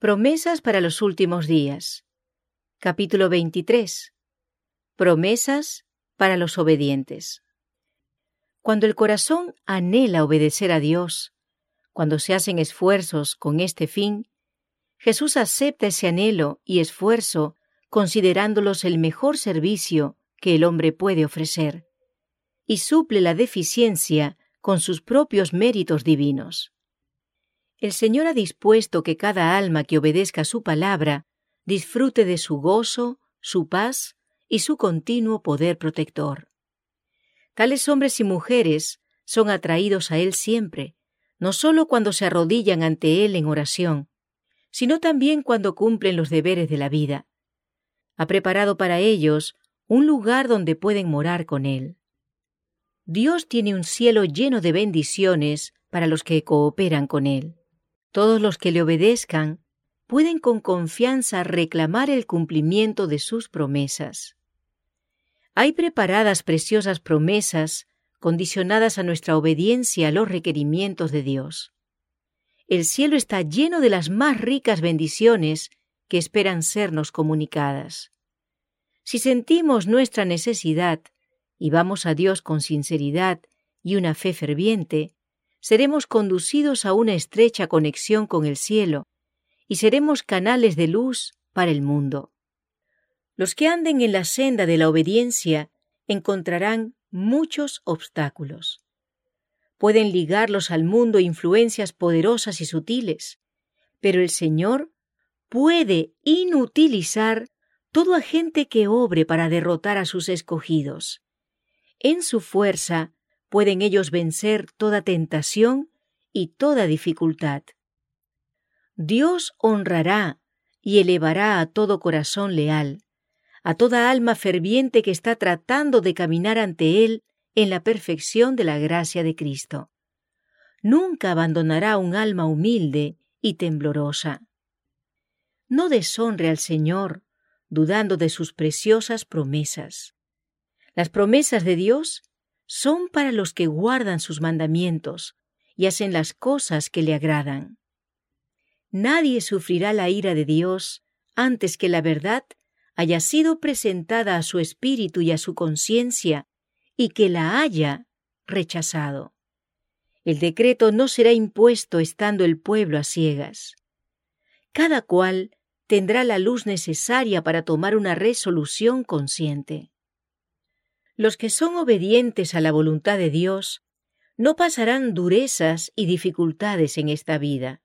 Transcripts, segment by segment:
Promesas para los últimos días. Capítulo 23. Promesas para los obedientes. Cuando el corazón anhela obedecer a Dios, cuando se hacen esfuerzos con este fin, Jesús acepta ese anhelo y esfuerzo considerándolos el mejor servicio que el hombre puede ofrecer, y suple la deficiencia con sus propios méritos divinos. El Señor ha dispuesto que cada alma que obedezca su palabra disfrute de su gozo, su paz y su continuo poder protector. Tales hombres y mujeres son atraídos a Él siempre, no solo cuando se arrodillan ante Él en oración, sino también cuando cumplen los deberes de la vida. Ha preparado para ellos un lugar donde pueden morar con Él. Dios tiene un cielo lleno de bendiciones para los que cooperan con Él. Todos los que le obedezcan pueden con confianza reclamar el cumplimiento de sus promesas. Hay preparadas preciosas promesas condicionadas a nuestra obediencia a los requerimientos de Dios. El cielo está lleno de las más ricas bendiciones que esperan sernos comunicadas. Si sentimos nuestra necesidad y vamos a Dios con sinceridad y una fe ferviente, seremos conducidos a una estrecha conexión con el cielo y seremos canales de luz para el mundo. Los que anden en la senda de la obediencia encontrarán muchos obstáculos. Pueden ligarlos al mundo influencias poderosas y sutiles, pero el Señor puede inutilizar todo agente que obre para derrotar a sus escogidos. En su fuerza pueden ellos vencer toda tentación y toda dificultad. Dios honrará y elevará a todo corazón leal, a toda alma ferviente que está tratando de caminar ante Él en la perfección de la gracia de Cristo. Nunca abandonará un alma humilde y temblorosa. No deshonre al Señor, dudando de sus preciosas promesas. Las promesas de Dios son para los que guardan sus mandamientos y hacen las cosas que le agradan. Nadie sufrirá la ira de Dios antes que la verdad haya sido presentada a su espíritu y a su conciencia y que la haya rechazado. El decreto no será impuesto estando el pueblo a ciegas. Cada cual tendrá la luz necesaria para tomar una resolución consciente. Los que son obedientes a la voluntad de Dios no pasarán durezas y dificultades en esta vida.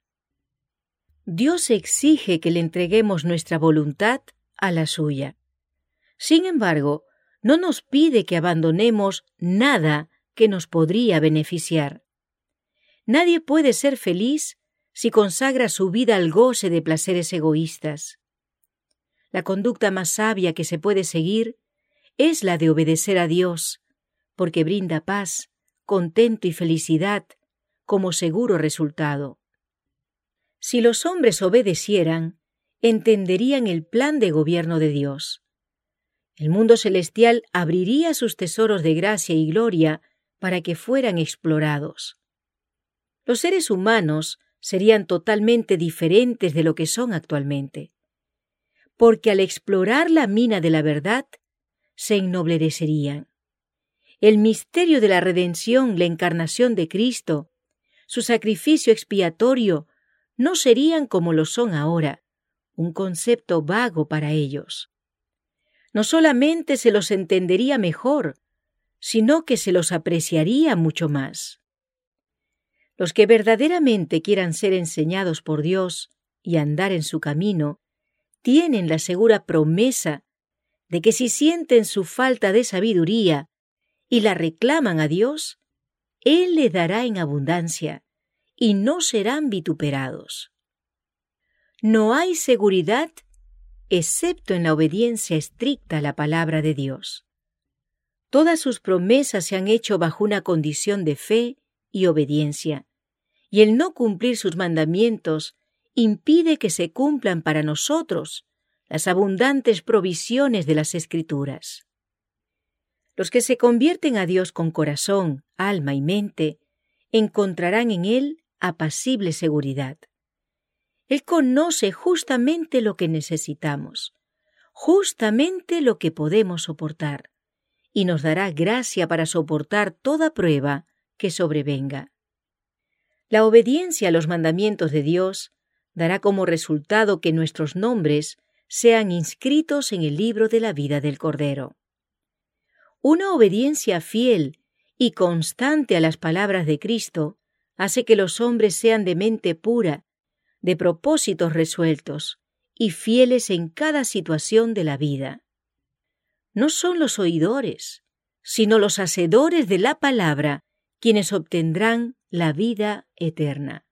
Dios exige que le entreguemos nuestra voluntad a la suya. Sin embargo, no nos pide que abandonemos nada que nos podría beneficiar. Nadie puede ser feliz si consagra su vida al goce de placeres egoístas. La conducta más sabia que se puede seguir es la de obedecer a Dios, porque brinda paz, contento y felicidad como seguro resultado. Si los hombres obedecieran, entenderían el plan de gobierno de Dios. El mundo celestial abriría sus tesoros de gracia y gloria para que fueran explorados. Los seres humanos serían totalmente diferentes de lo que son actualmente, porque al explorar la mina de la verdad, se ennoblecerían. El misterio de la redención, la encarnación de Cristo, su sacrificio expiatorio, no serían como lo son ahora, un concepto vago para ellos. No solamente se los entendería mejor, sino que se los apreciaría mucho más. Los que verdaderamente quieran ser enseñados por Dios y andar en su camino, tienen la segura promesa de que si sienten su falta de sabiduría y la reclaman a Dios, Él le dará en abundancia y no serán vituperados. No hay seguridad excepto en la obediencia estricta a la palabra de Dios. Todas sus promesas se han hecho bajo una condición de fe y obediencia, y el no cumplir sus mandamientos impide que se cumplan para nosotros las abundantes provisiones de las Escrituras. Los que se convierten a Dios con corazón, alma y mente, encontrarán en Él apacible seguridad. Él conoce justamente lo que necesitamos, justamente lo que podemos soportar, y nos dará gracia para soportar toda prueba que sobrevenga. La obediencia a los mandamientos de Dios dará como resultado que nuestros nombres sean inscritos en el libro de la vida del Cordero. Una obediencia fiel y constante a las palabras de Cristo hace que los hombres sean de mente pura, de propósitos resueltos y fieles en cada situación de la vida. No son los oidores, sino los hacedores de la palabra quienes obtendrán la vida eterna.